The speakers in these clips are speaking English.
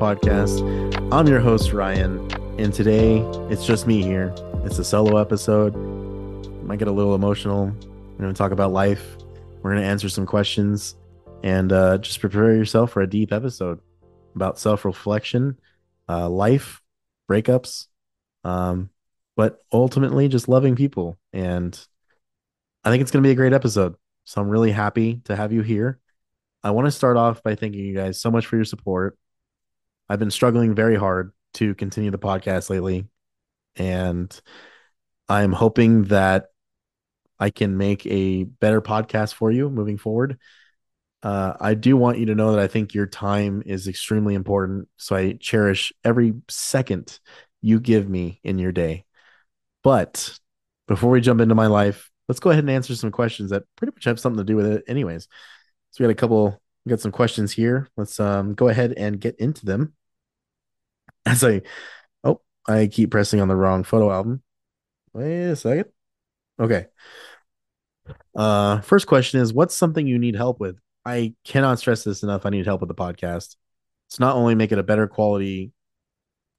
Podcast. I'm your host, Ryan, and today it's just me here. It's a solo episode. Might get a little emotional. We're going to talk about life. We're going to answer some questions, and uh, just prepare yourself for a deep episode about self reflection, uh, life, breakups, um, but ultimately just loving people. And I think it's going to be a great episode. So I'm really happy to have you here. I want to start off by thanking you guys so much for your support. I've been struggling very hard to continue the podcast lately, and I'm hoping that I can make a better podcast for you moving forward. Uh, I do want you to know that I think your time is extremely important. So I cherish every second you give me in your day. But before we jump into my life, let's go ahead and answer some questions that pretty much have something to do with it, anyways. So we got a couple, we got some questions here. Let's um go ahead and get into them. As I, oh, I keep pressing on the wrong photo album. Wait a second. Okay. Uh, first question is, what's something you need help with? I cannot stress this enough. I need help with the podcast. It's not only make it a better quality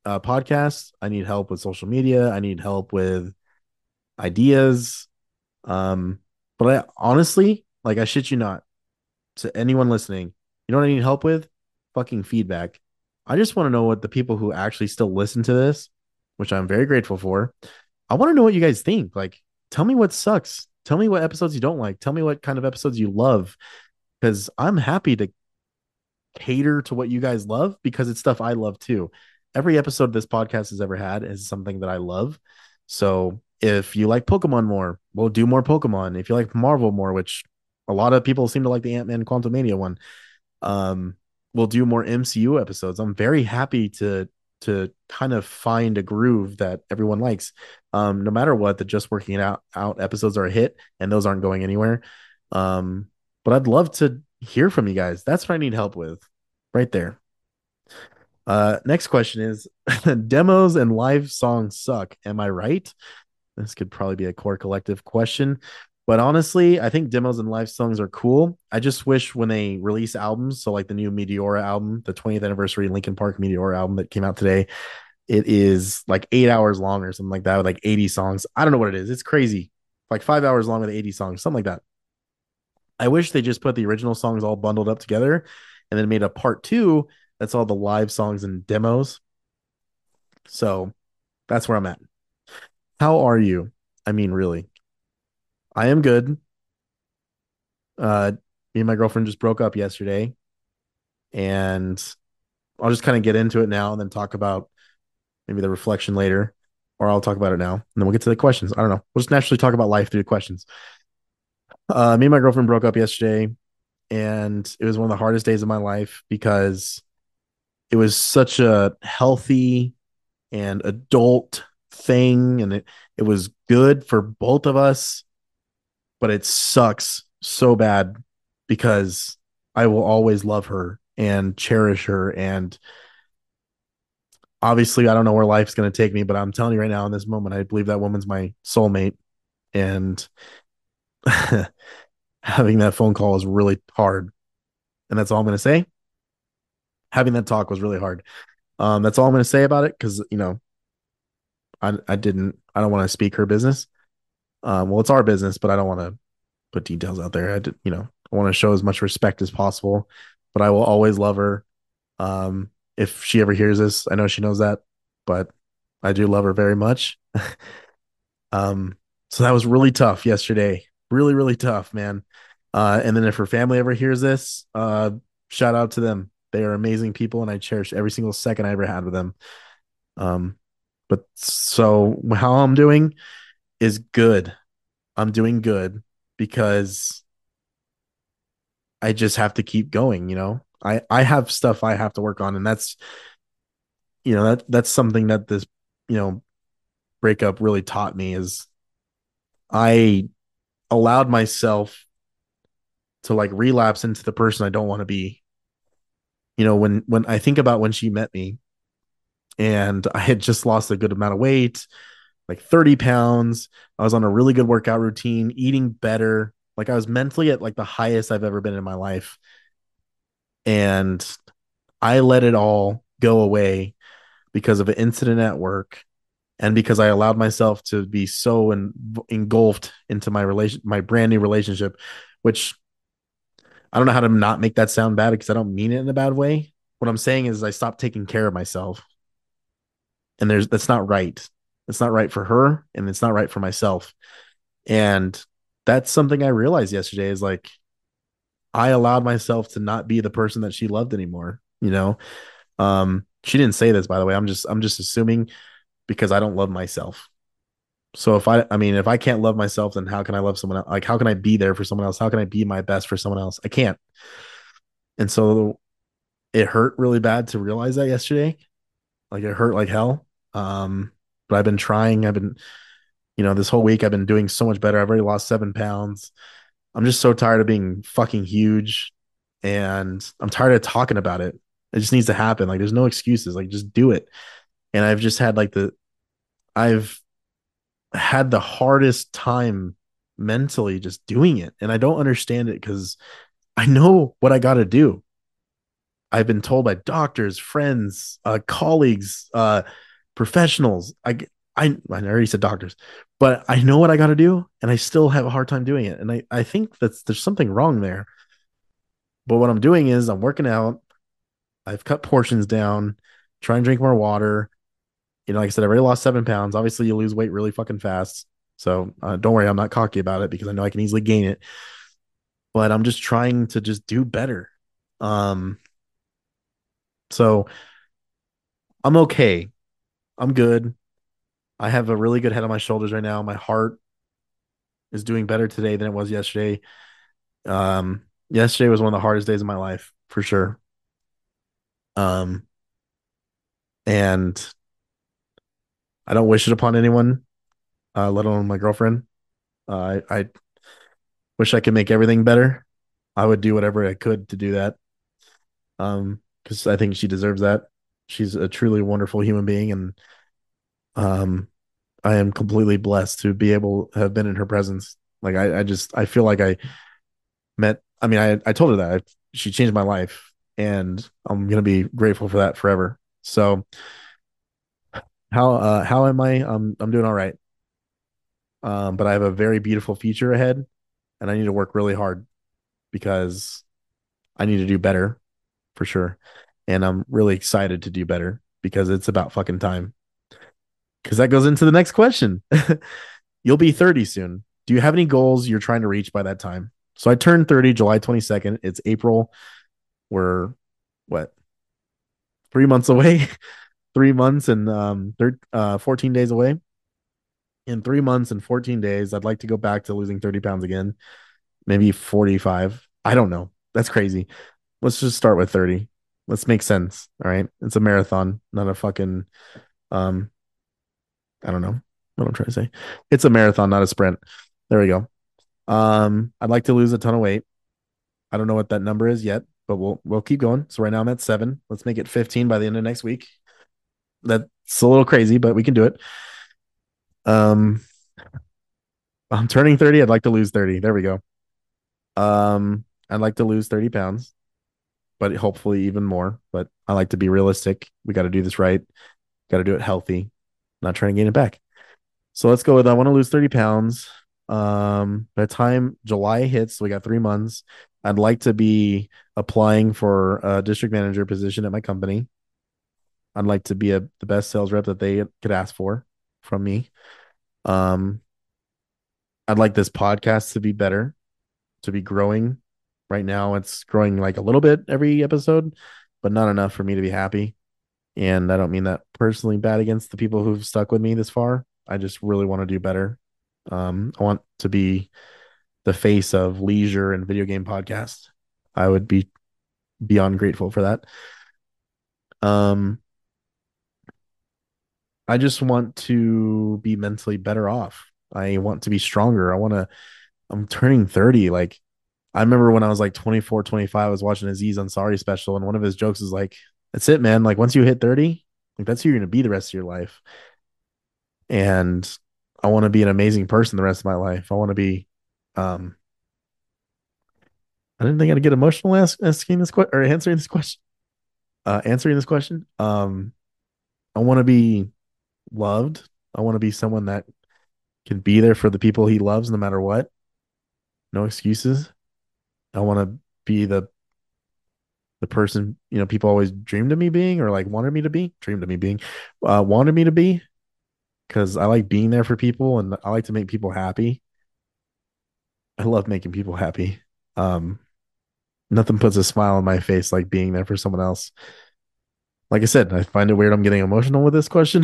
uh, podcast. I need help with social media. I need help with ideas. Um, but I honestly, like, I shit you not, to anyone listening, you know what I need help with? Fucking feedback. I just want to know what the people who actually still listen to this, which I'm very grateful for. I want to know what you guys think. Like, tell me what sucks. Tell me what episodes you don't like. Tell me what kind of episodes you love. Because I'm happy to cater to what you guys love because it's stuff I love too. Every episode this podcast has ever had is something that I love. So if you like Pokemon more, we'll do more Pokemon. If you like Marvel more, which a lot of people seem to like the Ant Man Quantumania one. Um, we'll do more MCU episodes. I'm very happy to to kind of find a groove that everyone likes. Um, no matter what, the just working it out out episodes are a hit, and those aren't going anywhere. Um, but I'd love to hear from you guys. That's what I need help with, right there. Uh, next question is demos and live songs suck. Am I right? This could probably be a core collective question. But honestly, I think demos and live songs are cool. I just wish when they release albums, so like the new Meteora album, the 20th anniversary Linkin Park Meteora album that came out today, it is like eight hours long or something like that with like 80 songs. I don't know what it is. It's crazy. Like five hours long with 80 songs, something like that. I wish they just put the original songs all bundled up together and then made a part two that's all the live songs and demos. So that's where I'm at. How are you? I mean, really. I am good. Uh, me and my girlfriend just broke up yesterday, and I'll just kind of get into it now and then talk about maybe the reflection later, or I'll talk about it now and then we'll get to the questions. I don't know. We'll just naturally talk about life through the questions. Uh, me and my girlfriend broke up yesterday, and it was one of the hardest days of my life because it was such a healthy and adult thing, and it it was good for both of us but it sucks so bad because I will always love her and cherish her. And obviously, I don't know where life's going to take me, but I'm telling you right now, in this moment, I believe that woman's my soulmate. And having that phone call is really hard. And that's all I'm going to say. Having that talk was really hard. Um, that's all I'm going to say about it because, you know, I, I didn't, I don't want to speak her business. Um, well, it's our business, but I don't want to put details out there. I did, you know, I want to show as much respect as possible, but I will always love her. Um, if she ever hears this, I know she knows that, but I do love her very much. um, so that was really tough yesterday. Really, really tough, man. Uh, and then if her family ever hears this, uh, shout out to them. They are amazing people, and I cherish every single second I ever had with them. Um, but so how I'm doing is good. I'm doing good because I just have to keep going, you know. I I have stuff I have to work on and that's you know that that's something that this you know breakup really taught me is I allowed myself to like relapse into the person I don't want to be. You know, when when I think about when she met me and I had just lost a good amount of weight, like 30 pounds. I was on a really good workout routine, eating better. Like I was mentally at like the highest I've ever been in my life. And I let it all go away because of an incident at work and because I allowed myself to be so en- engulfed into my relation my brand new relationship which I don't know how to not make that sound bad because I don't mean it in a bad way. What I'm saying is I stopped taking care of myself. And there's that's not right. It's not right for her and it's not right for myself. And that's something I realized yesterday is like I allowed myself to not be the person that she loved anymore, you know. Um she didn't say this by the way. I'm just I'm just assuming because I don't love myself. So if I I mean if I can't love myself then how can I love someone else? Like how can I be there for someone else? How can I be my best for someone else? I can't. And so it hurt really bad to realize that yesterday. Like it hurt like hell. Um but I've been trying. I've been you know this whole week I've been doing so much better. I've already lost 7 pounds. I'm just so tired of being fucking huge and I'm tired of talking about it. It just needs to happen. Like there's no excuses. Like just do it. And I've just had like the I've had the hardest time mentally just doing it. And I don't understand it because I know what I got to do. I've been told by doctors, friends, uh, colleagues, uh, professionals. I, I, I already said doctors, but I know what I got to do, and I still have a hard time doing it. And I, I think that's there's something wrong there. But what I'm doing is I'm working out. I've cut portions down, try and drink more water, you know, like I said, I already lost seven pounds. Obviously, you lose weight really fucking fast. So uh, don't worry, I'm not cocky about it because I know I can easily gain it. But I'm just trying to just do better. Um, so I'm okay. I'm good. I have a really good head on my shoulders right now. My heart is doing better today than it was yesterday. Um, yesterday was one of the hardest days of my life for sure. Um, and I don't wish it upon anyone, uh, let alone my girlfriend. Uh, I, I wish I could make everything better. I would do whatever I could to do that. Um, because I think she deserves that. She's a truly wonderful human being, and um, I am completely blessed to be able to have been in her presence. Like I, I just I feel like I met. I mean, I I told her that she changed my life, and I'm gonna be grateful for that forever. So how uh how am I? Um I'm doing all right. Um, but I have a very beautiful future ahead and I need to work really hard because I need to do better for sure. And I'm really excited to do better because it's about fucking time. Cause that goes into the next question. You'll be 30 soon. Do you have any goals you're trying to reach by that time? So I turned 30 July 22nd. It's April. We're what? Three months away. three months and um, thir- uh, 14 days away. In three months and 14 days, I'd like to go back to losing 30 pounds again, maybe 45. I don't know. That's crazy. Let's just start with 30. Let's make sense. All right. It's a marathon, not a fucking, um, I don't know what I'm trying to say. It's a marathon, not a sprint. There we go. Um, I'd like to lose a ton of weight. I don't know what that number is yet, but we'll we'll keep going. So right now I'm at seven. Let's make it 15 by the end of next week that's a little crazy, but we can do it. Um, I'm turning 30. I'd like to lose 30. There we go. Um, I'd like to lose 30 pounds, but hopefully even more. But I like to be realistic. We got to do this right. Got to do it healthy. Not trying to gain it back. So let's go with I want to lose 30 pounds. Um, by the time July hits, we got three months. I'd like to be applying for a district manager position at my company. I'd like to be a the best sales rep that they could ask for from me. Um, I'd like this podcast to be better, to be growing. Right now, it's growing like a little bit every episode, but not enough for me to be happy. And I don't mean that personally bad against the people who've stuck with me this far. I just really want to do better. Um, I want to be the face of leisure and video game podcast. I would be beyond grateful for that. Um, I just want to be mentally better off. I want to be stronger. I want to, I'm turning 30. Like, I remember when I was like 24, 25, I was watching Aziz Ansari special, and one of his jokes is like, That's it, man. Like, once you hit 30, like, that's who you're going to be the rest of your life. And I want to be an amazing person the rest of my life. I want to be, um, I didn't think I'd get emotional asking this question or answering this question. Uh, answering this question. Um, I want to be loved. I want to be someone that can be there for the people he loves no matter what. No excuses. I want to be the the person, you know, people always dreamed of me being or like wanted me to be, dreamed of me being, uh, wanted me to be because I like being there for people and I like to make people happy. I love making people happy. Um, nothing puts a smile on my face like being there for someone else. Like I said, I find it weird I'm getting emotional with this question.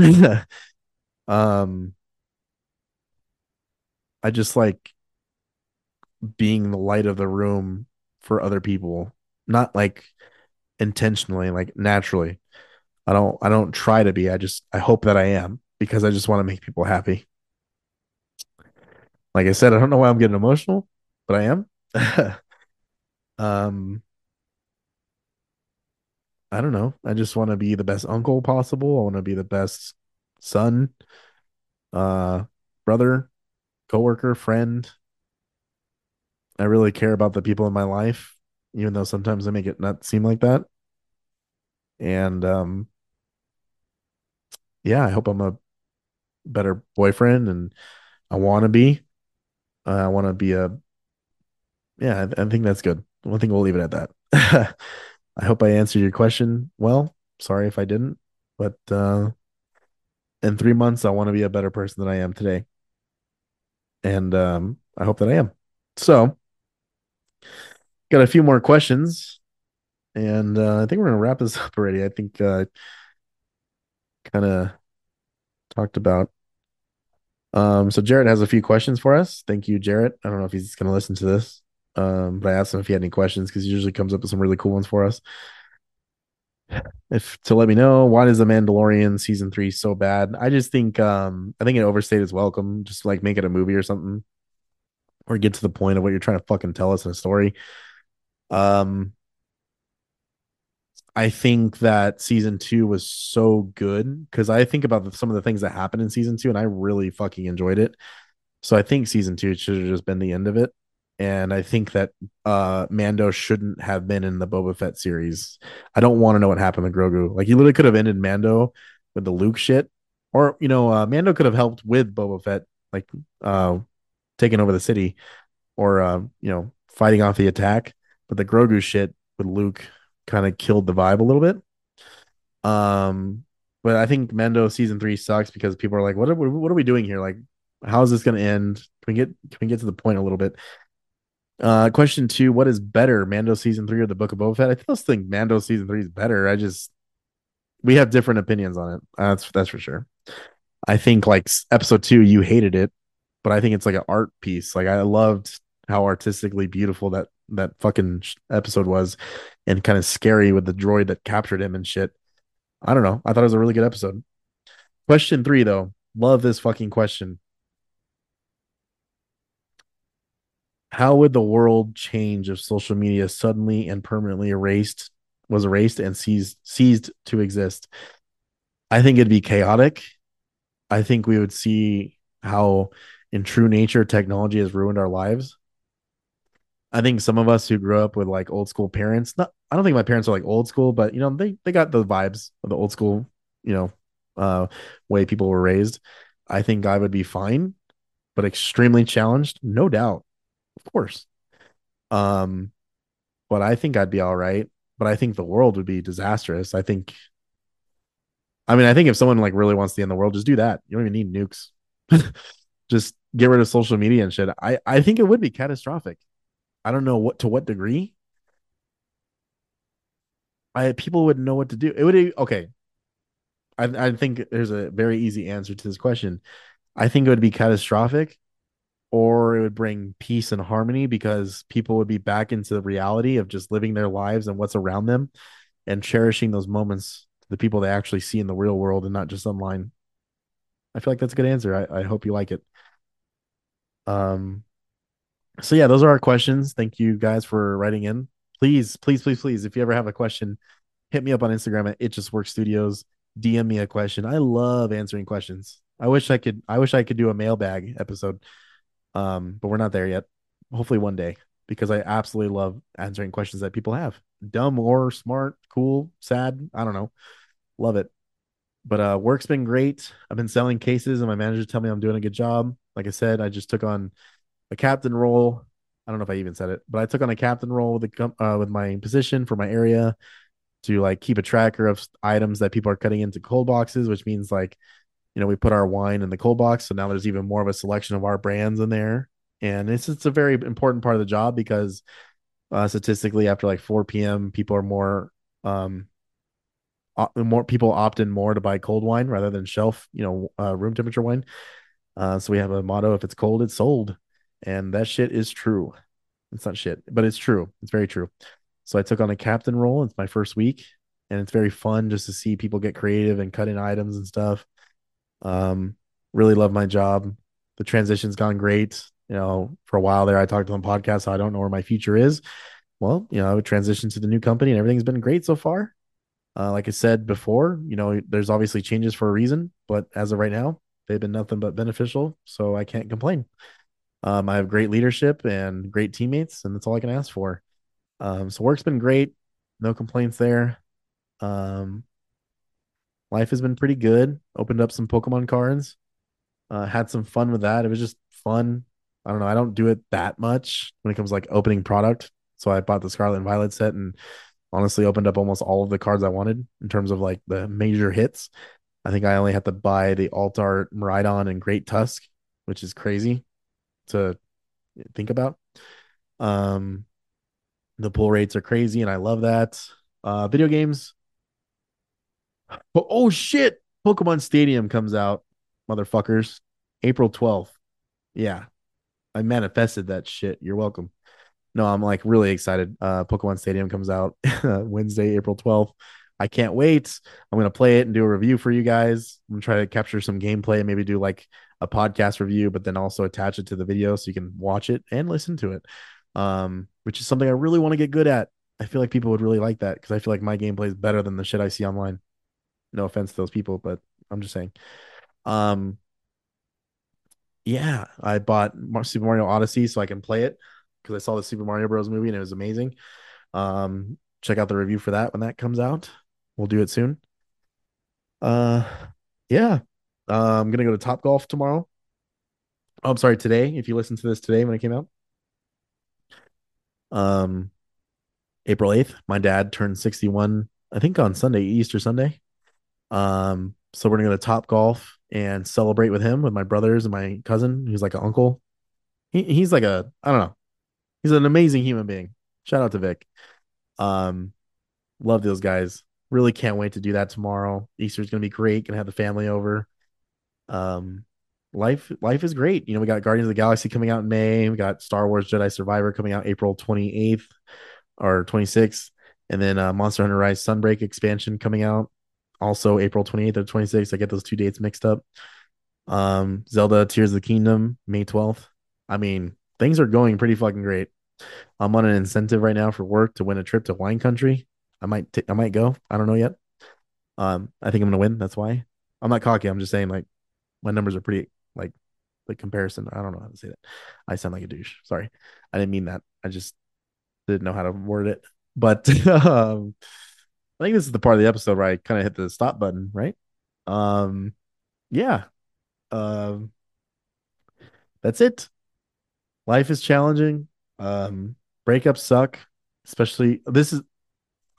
um, I just like being the light of the room for other people, not like intentionally, like naturally. I don't I don't try to be. I just I hope that I am because I just want to make people happy. Like I said, I don't know why I'm getting emotional, but I am. um I don't know. I just want to be the best uncle possible. I want to be the best son, uh brother, coworker, friend. I really care about the people in my life, even though sometimes I make it not seem like that. And um yeah, I hope I'm a better boyfriend and I want to be. Uh, I want to be a yeah, I, I think that's good. I think we'll leave it at that. I hope I answered your question well. Sorry if I didn't, but uh in 3 months I want to be a better person than I am today and um, I hope that I am. So, got a few more questions, and uh, I think we're gonna wrap this up already. I think uh, kind of talked about. Um, so Jarrett has a few questions for us. Thank you, Jarrett. I don't know if he's gonna listen to this, um, but I asked him if he had any questions because he usually comes up with some really cool ones for us if to let me know why is the Mandalorian season three so bad? I just think um I think it overstayed its welcome. Just like make it a movie or something, or get to the point of what you're trying to fucking tell us in a story. Um, I think that season two was so good because I think about some of the things that happened in season two, and I really fucking enjoyed it. So I think season two should have just been the end of it and I think that uh Mando shouldn't have been in the Boba Fett series. I don't want to know what happened to Grogu. Like he literally could have ended Mando with the Luke shit, or you know, uh, Mando could have helped with Boba Fett, like uh taking over the city, or uh, you know, fighting off the attack. But the Grogu shit with Luke kind of killed the vibe a little bit. Um, but I think Mando season three sucks because people are like, what are, what are we doing here? Like, how is this going to end? Can we get can we get to the point a little bit? Uh, question two: What is better, Mando season three or the Book of Boba Fett? I still think Mando season three is better. I just we have different opinions on it. That's that's for sure. I think like episode two, you hated it, but I think it's like an art piece. Like I loved how artistically beautiful that that fucking episode was, and kind of scary with the droid that captured him and shit. I don't know. I thought it was a really good episode. Question three, though, love this fucking question. how would the world change if social media suddenly and permanently erased was erased and ceased ceased to exist i think it'd be chaotic i think we would see how in true nature technology has ruined our lives i think some of us who grew up with like old school parents not i don't think my parents are like old school but you know they they got the vibes of the old school you know uh way people were raised i think i would be fine but extremely challenged, no doubt, of course. Um, but I think I'd be all right. But I think the world would be disastrous. I think. I mean, I think if someone like really wants to end the world, just do that. You don't even need nukes. just get rid of social media and shit. I I think it would be catastrophic. I don't know what to what degree. I people would know what to do. It would be okay. I I think there's a very easy answer to this question. I think it would be catastrophic or it would bring peace and harmony because people would be back into the reality of just living their lives and what's around them and cherishing those moments the people they actually see in the real world and not just online. I feel like that's a good answer. I, I hope you like it. Um so yeah, those are our questions. Thank you guys for writing in. Please, please, please, please, if you ever have a question, hit me up on Instagram at It Just Works Studios. DM me a question. I love answering questions. I wish I could. I wish I could do a mailbag episode, um, but we're not there yet. Hopefully one day, because I absolutely love answering questions that people have. Dumb or smart, cool, sad. I don't know. Love it. But uh, work's been great. I've been selling cases, and my manager tell me I'm doing a good job. Like I said, I just took on a captain role. I don't know if I even said it, but I took on a captain role with the uh, with my position for my area to like keep a tracker of items that people are cutting into cold boxes, which means like, you know, we put our wine in the cold box. So now there's even more of a selection of our brands in there. And it's it's a very important part of the job because uh, statistically after like 4 p.m. people are more um more people opt in more to buy cold wine rather than shelf, you know, uh, room temperature wine. Uh, so we have a motto: if it's cold, it's sold, and that shit is true. It's not shit, but it's true. It's very true. So I took on a captain role. It's my first week, and it's very fun just to see people get creative and cut in items and stuff. Um, really love my job. The transition's gone great. You know, for a while there, I talked on the podcast, so I don't know where my future is. Well, you know, I would transition to the new company, and everything's been great so far. Uh, like I said before, you know, there's obviously changes for a reason, but as of right now, they've been nothing but beneficial. So I can't complain. Um, I have great leadership and great teammates, and that's all I can ask for. Um, so work's been great. No complaints there. Um, life has been pretty good. Opened up some Pokemon cards. Uh, had some fun with that. It was just fun. I don't know. I don't do it that much when it comes like opening product. So I bought the Scarlet and Violet set and honestly opened up almost all of the cards I wanted in terms of like the major hits. I think I only had to buy the Alt Art Miraidon and Great Tusk, which is crazy to think about. Um, the pull rates are crazy, and I love that. Uh, video games. Oh, oh shit! Pokemon Stadium comes out, motherfuckers. April 12th. Yeah. I manifested that shit. You're welcome. No, I'm like really excited. Uh Pokemon Stadium comes out Wednesday, April 12th. I can't wait. I'm gonna play it and do a review for you guys. I'm gonna try to capture some gameplay and maybe do like a podcast review, but then also attach it to the video so you can watch it and listen to it um, which is something I really want to get good at. I feel like people would really like that because I feel like my gameplay is better than the shit I see online. No offense to those people, but I'm just saying. Um, yeah, I bought Super Mario Odyssey so I can play it because I saw the Super Mario Bros. movie and it was amazing. Um, check out the review for that when that comes out. We'll do it soon. Uh, yeah, uh, I'm gonna go to Top Golf tomorrow. Oh, I'm sorry, today. If you listen to this today when it came out, um, April 8th, my dad turned 61, I think on Sunday, Easter Sunday. Um, so we're gonna go to Top Golf and celebrate with him, with my brothers and my cousin, who's like an uncle. He, he's like a, I don't know, he's an amazing human being. Shout out to Vic. Um, love those guys. Really can't wait to do that tomorrow. Easter's gonna be great. Gonna have the family over. Um, life life is great. You know, we got Guardians of the Galaxy coming out in May. We got Star Wars Jedi Survivor coming out April 28th or 26th. And then uh, Monster Hunter Rise Sunbreak expansion coming out also April 28th or 26th. I get those two dates mixed up. Um, Zelda Tears of the Kingdom May 12th. I mean, things are going pretty fucking great. I'm on an incentive right now for work to win a trip to wine country. I might t- I might go. I don't know yet. Um, I think I'm gonna win. That's why. I'm not cocky. I'm just saying like my numbers are pretty like the comparison. I don't know how to say that. I sound like a douche. Sorry. I didn't mean that. I just didn't know how to word it. But um, I think this is the part of the episode where I kind of hit the stop button, right? Um, yeah. Um, that's it. Life is challenging. Um, breakups suck, especially this is.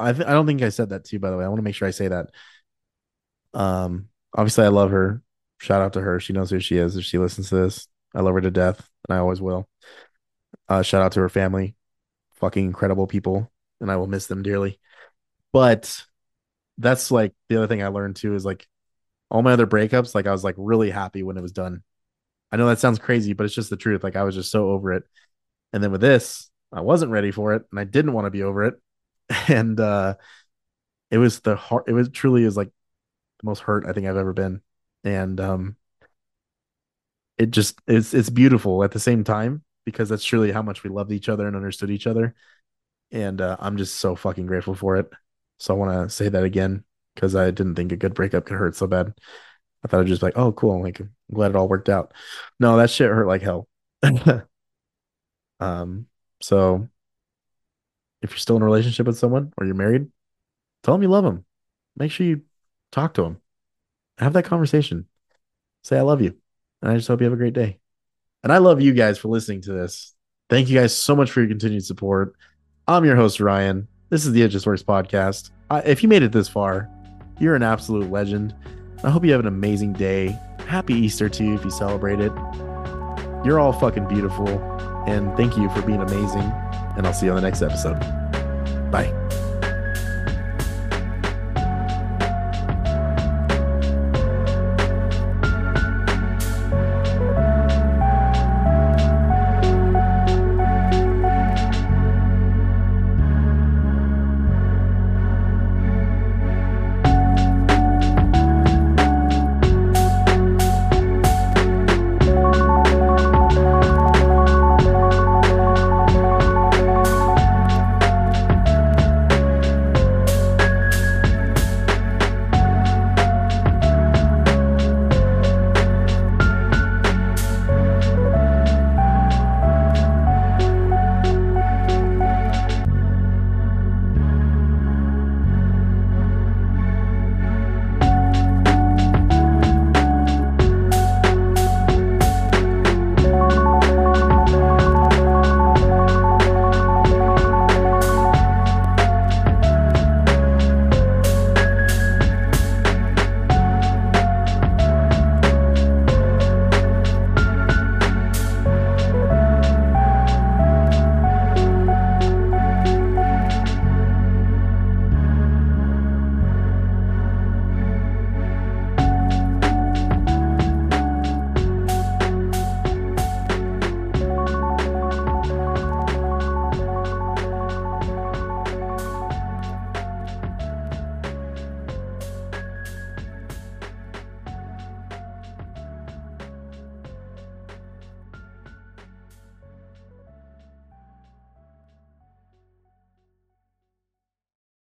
I th- I don't think I said that to you by the way. I want to make sure I say that. Um, obviously I love her. Shout out to her. She knows who she is. If she listens to this, I love her to death, and I always will. Uh, shout out to her family, fucking incredible people, and I will miss them dearly. But that's like the other thing I learned too is like all my other breakups, like I was like really happy when it was done. I know that sounds crazy, but it's just the truth. Like I was just so over it. And then with this, I wasn't ready for it and I didn't want to be over it. And uh it was the heart it was truly is like the most hurt I think I've ever been. And um it just it's it's beautiful at the same time because that's truly how much we loved each other and understood each other. And uh, I'm just so fucking grateful for it. So I want to say that again because I didn't think a good breakup could hurt so bad. I thought I'd just like, oh, cool. Like, I'm glad it all worked out. No, that shit hurt like hell. um, so if you're still in a relationship with someone or you're married, tell them you love them. Make sure you talk to them. Have that conversation. Say, I love you. And I just hope you have a great day. And I love you guys for listening to this. Thank you guys so much for your continued support. I'm your host, Ryan. This is the It Just Works podcast. I, if you made it this far, you're an absolute legend. I hope you have an amazing day. Happy Easter to you if you celebrate it. You're all fucking beautiful. And thank you for being amazing. And I'll see you on the next episode. Bye.